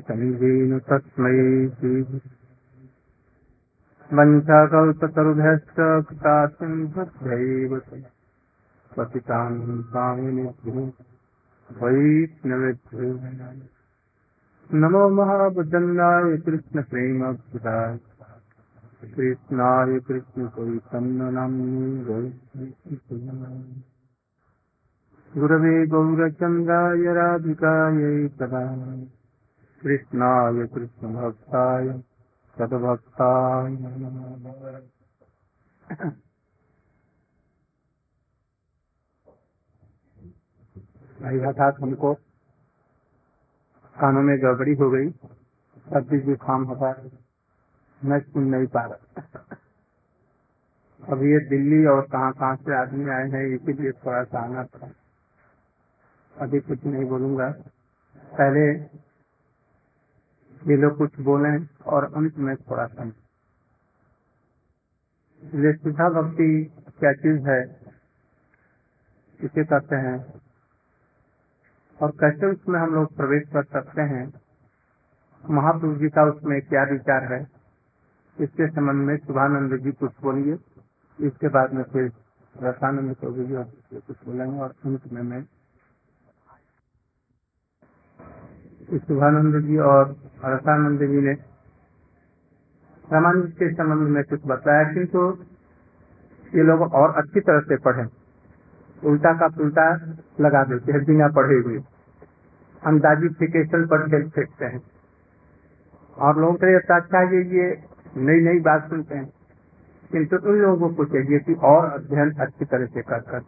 तन्वीन तस्मै वञ्चाकल्पतरुभ्यश्च कृतासिंहभ्यैव पतितान् स्वामिनेभ्यो वैष्णवेभ्यो। नमो महाबुद्धन्नाय कृष्णप्रेमभुताय कृष्णाय कृष्णचैतन्यनाम्नि गुरवे गौरचन्द्राय राधिकायै तदा कृष्णाय कृष्णभक्ताय सद्भक्ताय भाई हठात हमको कानों में गड़बड़ी हो गई। सर्दी जुकाम होता मैं सुन नहीं पा रहा। अभी ये दिल्ली और कहाँ कहाँ से आदमी आए हैं, इसीलिए थोड़ा सा आना था। अभी कुछ नहीं बोलूँगा। पहले ये लोग कुछ बोले और अंत में थोड़ा सा। सुधा भक्ति क्या चीज़ है? इसे कहते हैं। और कैसे उसमें हम लोग प्रवेश कर सकते हैं। महापुरुष जी का उसमें क्या विचार है? इसके संबंध में शुभानंद जी कुछ बोलिए। इसके बाद में फिर रसानंद चौधरी जी कुछ बोलेंगे और अंत में मैं शुभानंद जी और रसानंद जी ने रामानंद के संबंध में कुछ बताया किंतु ये लोग और अच्छी तरह से पढ़े। उल्टा का पुल्टा लगा देते हैं, बिना पढ़े हुए। अंदाजी फिकेशन पर खेल फेंकते हैं। और लोगों लिए अच्छा ये ये नई नई बात सुनते हैं। किंतु उन लोगों को चाहिए कि और अध्ययन अच्छी तरह से कर कर।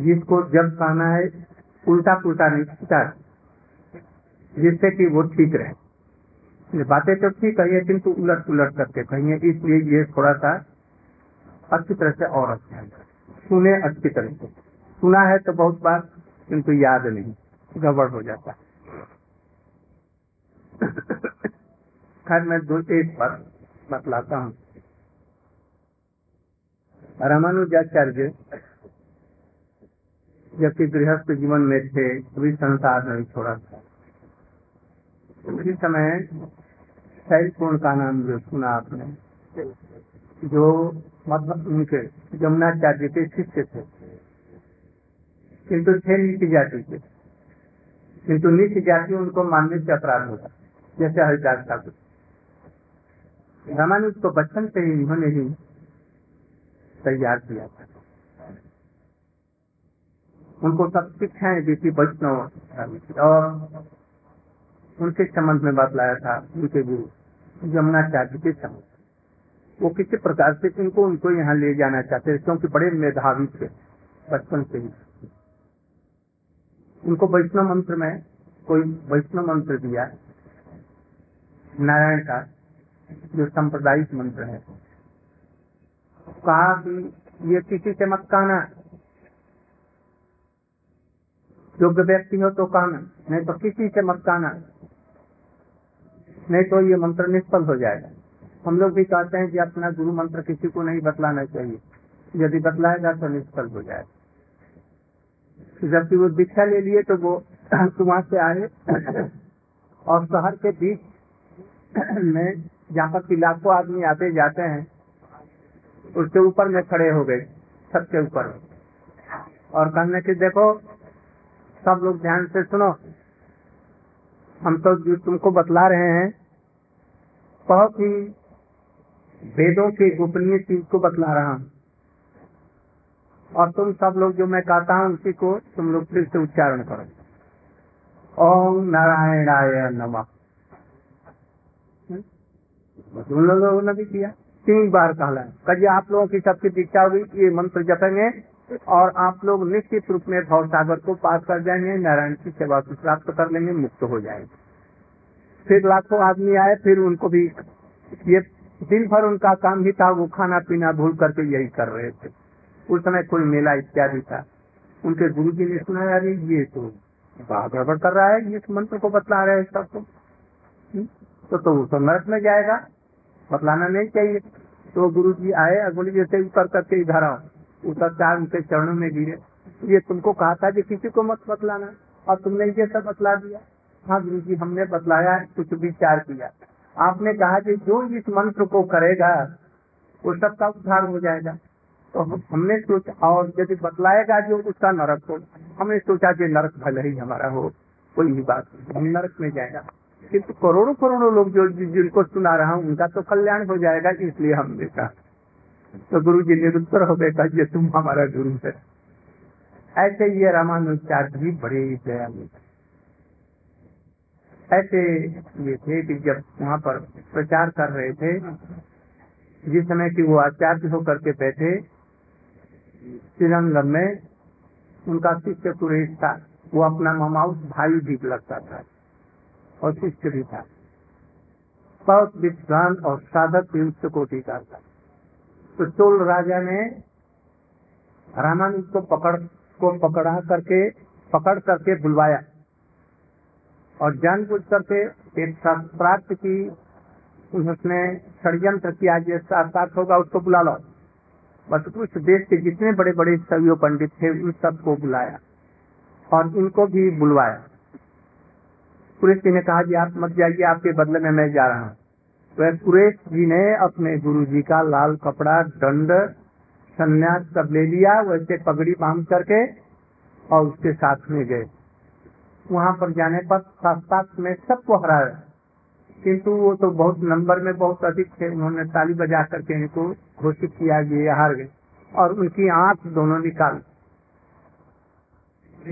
जिसको जब कहना है उल्टा पुलटा नहीं जिससे कि वो ठीक रहे। बातें तो ठीक है किंतु उलट उलट करके कहिए इसलिए ये थोड़ा सा अच्छी तरह से और अध्ययन सुने अच्छी तरह से। सुना है तो बहुत बार किंतु याद नहीं, गड़बड़ हो जाता है। खैर, मैं दो, एक पर बतलाता हूँ। रामानुजाचार्य जबकि गृहस्थ जीवन में थे कभी संसार नहीं छोड़ा था उसी समय शैलपूर्ण का नाम जो सुना आपने, जो मतलब उनके जमुनाचार्य के शिष्य थे। किंतु थे नीति जाति के। किंतु नीति जाति उनको मानने से अपराध होता, जैसे हरिदास ठाकुर रामानुज को बचपन से ही इन्होंने ही तैयार किया था। उनको सब शिक्षाएँ दी थी वैष्णव और उनके संबंध में बतलाया था, उनके गुरु यमुनाचार्य के संबंध वो किसी प्रकार से इनको, उनको यहाँ ले जाना चाहते थे, क्योंकि बड़े मेधावी थे, बचपन से ही। उनको वैष्णव मंत्र में कोई वैष्णव मंत्र दिया, नारायण का, जो सांप्रदायिक मंत्र है। कहा कि ये किसी से मत कहना। योग्य व्यक्ति हो तो कहना, नहीं तो किसी से मत कहना। नहीं तो ये मंत्र निष्फल हो जाएगा। हम लोग भी कहते हैं कि अपना गुरु मंत्र किसी को नहीं बतलाना चाहिए। यदि बतलाएगा तो निष्फल हो जाएगा। जबकि वो दीक्षा ले लिए तो वो वहाँ से आए। और शहर के बीच में जहाँ पर लाखों आदमी आते जाते हैं, उसके ऊपर में खड़े हो गए, छत के ऊपर। और कहने की, देखो, सब लोग ध्यान से सुनो। हम तो जो तुमको बतला रहे हैं बहुत ही वेदों की गोपनीय चीज़ को बतला रहा हूँ। और तुम सब लोग जो मैं कहता हूँ, उसी को तुम लोग फिर से उच्चारण करो। ओम नारायणाय नमः। उन लोगों ने भी किया? तीन बार कहला कभी आप लोगों की सबकी दीक्षा हुई, ये मंत्र जपेंगे और आप लोग निश्चित रूप में भव सागर को पास कर जाएँगे, नारायण की सेवा को प्राप्त कर लेंगे, मुक्त हो जाएँगे। फिर लाखों आदमी आए, फिर उनको भी ये दिन भर उनका काम ही था, वो खाना पीना भूल करके यही कर रहे थे। उस समय कोई मेला इत्यादि था। उनके गुरु जी ने सुना यार ये तो गड़बड़ कर रहा है, ये मंत्र को बतला रहे हैं सबको तो। तो वो तो नरक में जाएगा, बतलाना नहीं चाहिए। तो गुरु जी आए अगली जैसे उतर करके इधर आओ। उतर चार उनके चरणों में गिरे। ये तुमको कहा था कि किसी को मत बतलाना, और तुमने ये सब बतला दिया। हाँ गुरु जी, हमने बतलाया, कुछ विचार किया। आपने कहा कि जो इस मंत्र को करेगा, वो सबका उद्धार हो जाएगा। तो हमने सोचा, और यदि बतलाएगा जो, उसका नरक हो। हमने सोचा कि नरक भले ही हमारा हो, कोई भी बात नहीं, हम नरक में जाएगा। किंतु करोड़ों करोड़ों लोग जो जिनको सुना रहा हूँ, उनका तो कल्याण हो जाएगा, इसलिए हमने कहा तो गुरु जी निरुत्तर हो गए ये तुम हमारा गुरु है। ऐसे ये रामानुचार्य भी बड़े दयालु ऐसे ये थे कि जब वहाँ पर प्रचार कर रहे थे, जिस समय की वो आचार्य होकर के बैठे श्रीरंगम में उनका शिष्य सुरेश था। वो अपना ममाउस भाई भी लगता था और शिष्य भी था। बहुत विद्वान और साधक उच्च कोटि का था। तो चोल राजा ने रामानुज को पकड़, को पकड़ा करके, पकड़ करके बुलवाया। और जानबूझ करके एक शास्त्रार्थ की, उसने षडयंत्र किया शास्त्रार्थ होगा उसको बुला लो। बस उस देश के जितने बड़े बड़े सभी पंडित थे, उन सबको बुलाया और इनको भी बुलवाया। सुरेश जी ने कहा, जी, आप मत जाइए, आपके बदले में मैं जा रहा हूँ। तो सुरेश जी ने अपने गुरु जी का लाल कपड़ा, दंड, संन्यास सब ले लिया, वैसे पगड़ी बाँध करके और उसके साथ में गए। वहाँ पर जाने पर शास्त्रार्थ में सबको हराया किंतु वो तो बहुत नंबर में बहुत अधिक थे, उन्होंने ताली बजा करके इनको घोषित किया कि हार गए और उनकी आँख दोनों निकाल।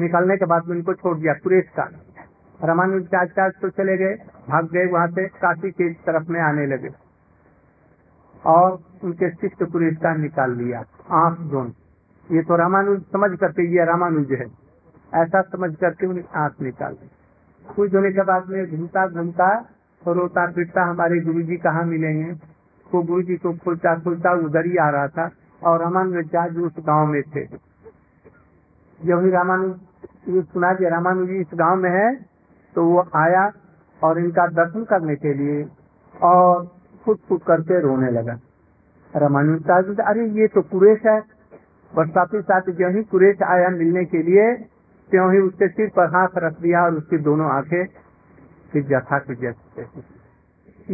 निकालने के बाद उनको छोड़ दिया सुरेश का। रामानुजाचार्य तो चले गए, भाग गए वहाँ से, काशी के तरफ़ में आने लगे और उनके शिष्य पुरुष का निकाल लिया, आँख दोनों। ये तो रामानुज समझ करके ये रामानुज है। ऐसा समझ करके उन्हें आँख निकाल दी। कुछ होने के बाद में घूमता घूमता रोता पिटता हमारे गुरु जी कहाँ मिलेंगे तो गुरु जी को खुलता खुलता उधर ही आ रहा था और रामानुजाचार्य उस गाँव में थे। जब ही रामानुज सुना कि रामानुज इस गाँव में है तो वो आया और इनका दर्शन करने के लिए और खुद खुद करके रोने लगा। रामानुज अरे, ये तो कुरेश है। ही साथ जो ही कुरेश आया मिलने के लिए त्यों ही उसके सिर पर हाथ रख दिया और उसकी दोनों आँखें फिर जथा के जैसे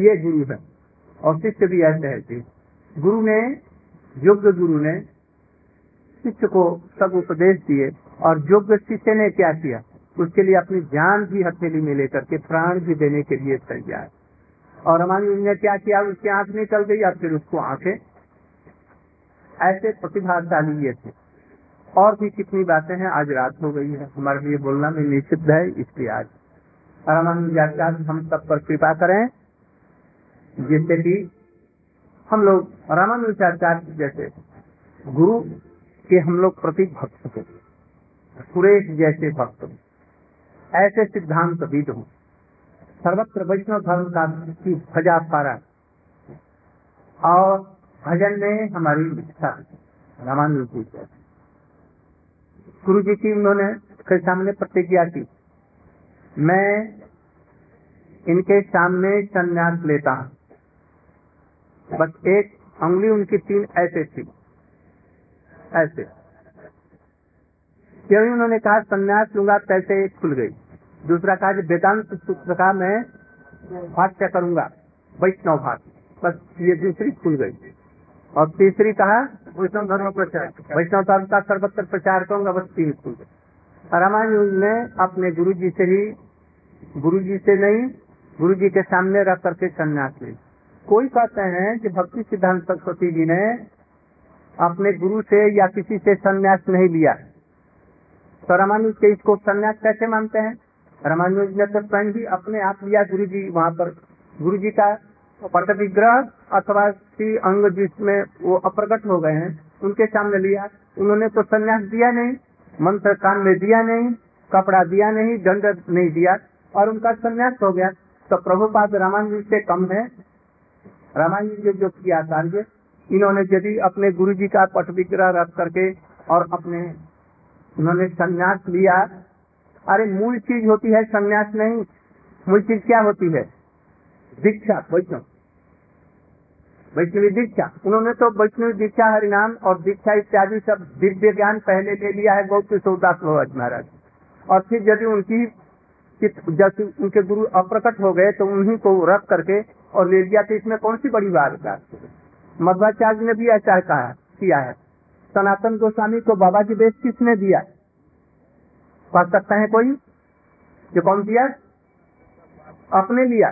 ये गुरु है और शिष्य भी ऐसे है गुरु ने, योग्य गुरु ने शिष्य को सब उपदेश दिए और योग्य शिष्य ने क्या किया? उसके लिए अपनी जान भी हथेली में लेकर के प्राण भी देने के लिए तैयार। और हमारी ने क्या किया? उसकी आँख निकल गई और फिर उसको आँखें ऐसे प्रतिभाशाली ये थे। और भी कितनी बातें हैं, आज रात हो गई है। हमारे लिए बोलना भी निषिद्ध है, इसलिए आज। रामानुजाचार्य हम सब पर कृपा करें, जिससे कि हम लोग रामानुजाचार्य जैसे गुरु के हम लोग प्रति भक्त हो, सुरेश जैसे भक्त ऐसे सिद्धांत विद हो। सर्वत्र वैष्णव धर्म का की भजा पारा। और भजन में हमारी इच्छा रामानुज जी गुरु जी की उन्होंने फिर सामने प्रतिज्ञा की, मैं इनके सामने संन्यास लेता हूँ। बस एक उंगली उनकी तीन ऐसे थी, ऐसे। क्यों उन्होंने कहा, संन्यास लूँगा कैसे खुल गई दूसरा कहा, वेदांत सूत्र का मैं भाष्य करूँगा, वैष्णव भाग बस ये दूसरी खुल गई। और तीसरी कहा वैष्णव धर्म प्रचार। वैष्णव धर्म का सर्वत्र प्रचार करूँगा गई रामानुज ने अपने गुरु जी से ही गुरु जी से नहीं गुरु जी के सामने रख करके संन्यास ली। कोई कहते हैं कि भक्ति सिद्धांत सरस्वती जी ने अपने गुरु से या किसी से संन्यास नहीं लिया। तो रामानुज के इसको संन्यास कैसे मानते हैं? रामानुज ने तो स्वयं भी अपने आप लिया गुरु जी वहाँ पर गुरु जी का पट विग्रह अथवा श्री अंग जिसमें वो अप्रकट हो गए हैं, उनके सामने लिया। उन्होंने तो संन्यास दिया नहीं, मंत्र कान में दिया नहीं, कपड़ा दिया नहीं, दंड नहीं दिया, और उनका संन्यास हो गया। तो प्रभुपाद जी से कम है। रामानुज जो किया कार्य, इन्होंने यदि अपने गुरु जी का पट विग्रह रख करके और अपने उन्होंने संन्यास लिया, अरे मूल चीज़ होती है संन्यास नहीं, मूल चीज़ क्या होती है? दीक्षा, वैष्णव। वैष्णवी दीक्षा। उन्होंने तो वैष्णवी दीक्षा, हरिनाम और दीक्षा इत्यादि सब दिव्य ज्ञान पहले ले लिया है गौतम सौदास महाराज। और फिर यदि उनकी जब उनके गुरु अप्रकट हो गए तो उन्हीं को रख करके और ले लिया तो इसमें कौन सी बड़ी बात मध्वाचार्य ने भी ऐसा कहा, किया है। सनातन गोस्वामी को बाबा जी बेस किसने दिया? पढ़ सकता है कोई? जो कौन दिया? अपने लिया।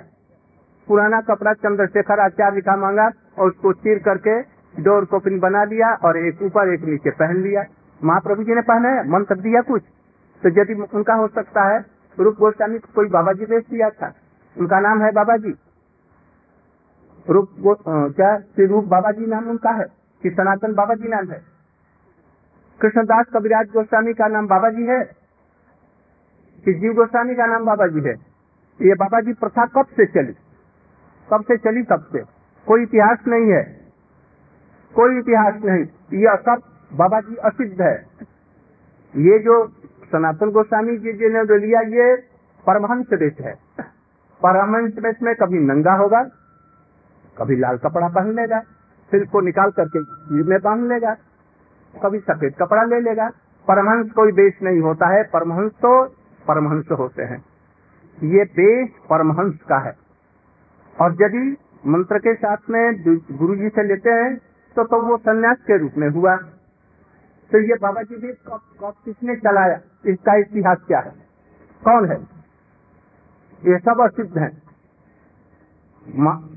पुराना कपड़ा चंद्रशेखर आचार्य का मांगा और उसको चीर करके डोर कोपिन बना लिया और एक ऊपर एक नीचे पहन लिया। महाप्रभु जी ने पहना है, मंत्र दिया कुछ। तो यदि उनका हो सकता है, रूप गोस्वामी को कोई बाबा जी बेच दिया था। उनका नाम है बाबा जी। रूप क्या? श्री रूप बाबा जी नाम उनका है। कि सनातन बाबा जी नाम है। कृष्णदास कविराज गोस्वामी का नाम बाबा जी है। कि जीव गोस्वामी का नाम बाबा जी है। ये बाबा जी प्रथा कब से चली? कब से चली कब से। कोई इतिहास नहीं है। कोई इतिहास नहीं। यह सब बाबा जी असिद्ध है। ये जो सनातन गोस्वामी जी जी ने जो लिया, ये परमहंस देश है। परमहंस देश में कभी नंगा होगा, कभी लाल कपड़ा पहन लेगा फिर को निकाल करके में बाँध लेगा, कभी सफ़ेद कपड़ा ले लेगा। परमहंस कोई बेश नहीं होता है। परमहंस तो परमहंस होते हैं। ये बेश परमहंस का है। और यदि मंत्र के साथ में गुरु जी से लेते हैं तो तो वो संन्यास के रूप में हुआ। तो ये बाबा जी भी कब कब किसने चलाया? इसका इतिहास क्या है? कौन है? ये सब असिद्ध है।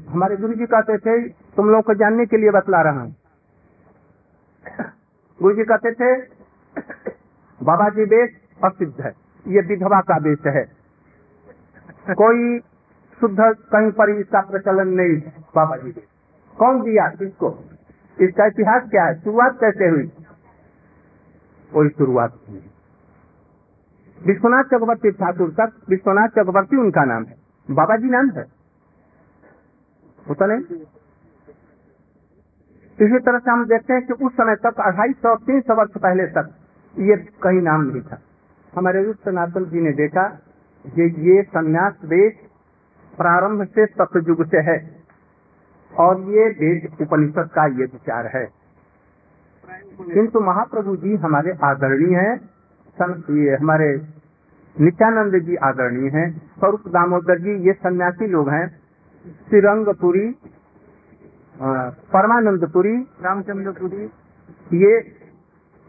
हमारे गुरु जी कहते थे, तुम लोग को जानने के लिए बतला रहा हूँ। गुरु जी कहते थे बाबा जी बेश असिद्ध है। ये विधवा का बेश है। कोई शुद्ध कहीं पर इसका प्रचलन नहीं बाबा जी कौन दिया? किसको? इसका इतिहास क्या है? शुरुआत कैसे हुई? कोई शुरुआत हुई विश्वनाथ चक्रवर्ती ठाकुर तक विश्वनाथ चक्रवर्ती उनका नाम है। बाबा जी नाम है। होता नहीं? इसी तरह से हम देखते हैं कि उस समय तक, अढ़ाई सौ, तीन सौ वर्ष पहले तक, ये कहीं नाम नहीं था। हमारे सनातन जी ने देखा ये ये संन्यास देश प्रारंभ से सतयुग से है। और ये वेद उपनिषद का ये विचार है। किंतु महाप्रभु जी हमारे आदरणीय हैं ये हमारे नित्यानंद जी आदरणीय हैं स्वरूप दामोदर जी ये सन्यासी लोग हैं श्रीरंगपुरी परमानंदपुरी रामचंद्रपुरी ये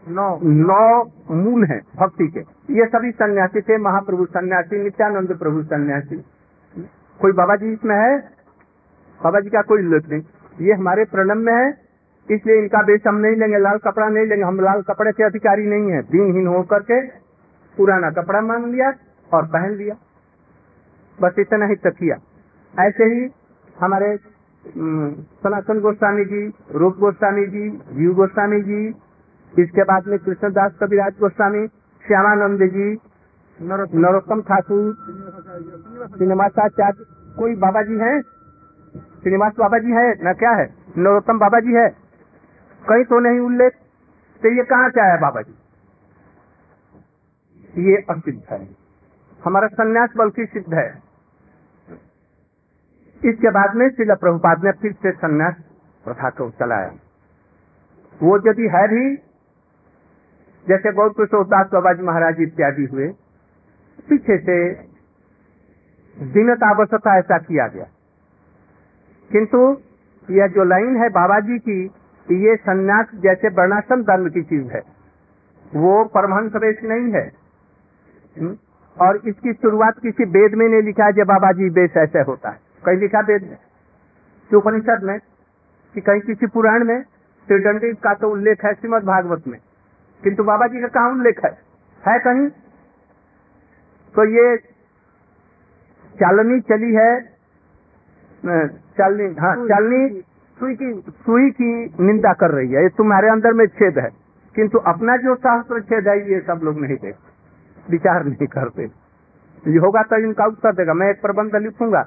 नौ। नौ मूल हैं भक्ति के। ये सभी सन्यासी थे महाप्रभु सन्यासी नित्यानंद प्रभु सन्यासी। कोई बाबा जी इसमें है? बाबा जी का कोई उल्लेख नहीं। ये हमारे प्रणम में है, इसलिए इनका बेच हम नहीं लेंगे, लाल कपड़ा नहीं लेंगे। हम लाल कपड़े के अधिकारी नहीं है। दिनहीन होकर के पुराना कपड़ा मांग लिया और पहन लिया। बस इतना ही तक किया। ऐसे ही हमारे सनातन गोस्वामी जी, रूप गोस्वामी जी, जीव गोस्वामी जी, इसके बाद में कृष्णदास कविराज गोस्वामी, श्यामानंद जी नरोत्तम ठाकुर। श्रीनिवासाचार्य कोई बाबा जी है? श्रीनिवास बाबा जी है? न क्या है? नरोत्तम बाबा जी है? कहीं तो नहीं उल्लेख। तो ये कहाँ क्या है बाबा जी ये असिद्ध है। हमारा संन्यास बल्कि सिद्ध है। इसके बाद में शिला प्रभुपाद ने फिर से संन्यास प्रथा को चलाया। वो यदि है भी, जैसे गौर किशोरदास बाबा जी महाराज इत्यादि हुए पीछे से दिनत आवश्यकता ऐसा किया गया। किंतु यह जो लाइन है बाबा जी की, ये संन्यास जैसे वर्णाश्रम धर्म की चीज़ है। वो परमहंस वेश नहीं है। हम्म? और इसकी शुरुआत किसी वेद में नहीं लिखा है जब बाबा जी वेश ऐसे होता है। कहीं लिखा वेद में? उपनिषद में? कि कहीं किसी पुराण में? त्रिदंडी का तो उल्लेख है श्रीमद भागवत में। किंतु बाबा जी का कहा उल्लेख है? है कहीं? तो ये चालनी चली है चलनी हाँ चलनी सुई की सुई की निंदा कर रही है। ये तुम्हारे अंदर में छेद है। किंतु अपना जो शास्त्र छेद है ये सब लोग नहीं देखते विचार नहीं करते। ये होगा तो इनका उत्तर देगा। मैं एक प्रबंध लिखूँगा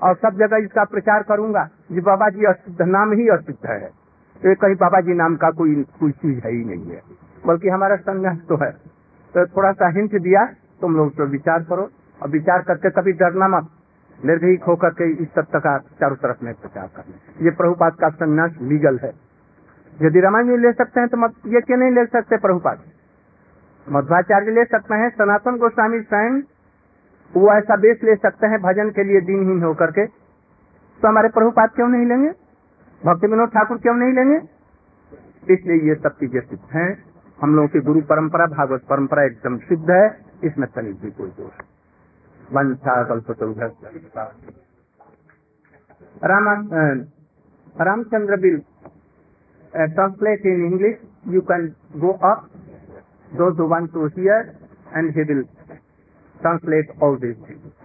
और सब जगह इसका प्रचार करूँगा। जी बाबा जी असिद्ध नाम ही असिद्ध है। तो कहीं बाबा जी नाम का कोई कोई चीज़ है ही नहीं है। बल्कि हमारा संघर्ष तो है। तो थोड़ा सा हिंट दिया। तुम लोग तो विचार करो और विचार करके कभी डरना मत। निर्भीक होकर के इस तत्व का चारों तरफ़ में प्रचार करना। ये प्रभुपाद का संन्यास लीगल है। यदि रामायण ले सकते हैं तो मत ये क्यों नहीं ले सकते प्रभुपाद? मध्वाचार्य ले सकते हैं, सनातन गोस्वामी स्वयं वो ऐसा बेस ले सकते हैं भजन के लिए दिनहीन होकर के। तो हमारे प्रभुपाद क्यों नहीं लेंगे? भक्ति विनोद ठाकुर क्यों नहीं लेंगे? इसलिए ये सब चीज़ें सिद्ध हैं। हम लोगों की गुरु परंपरा, भागवत परंपरा एकदम सिद्ध है। इसमें तनिक भी कोई दोष वंशा कल्प तो Ramachandra will translate in English you can go up to one two here and he will translate all this things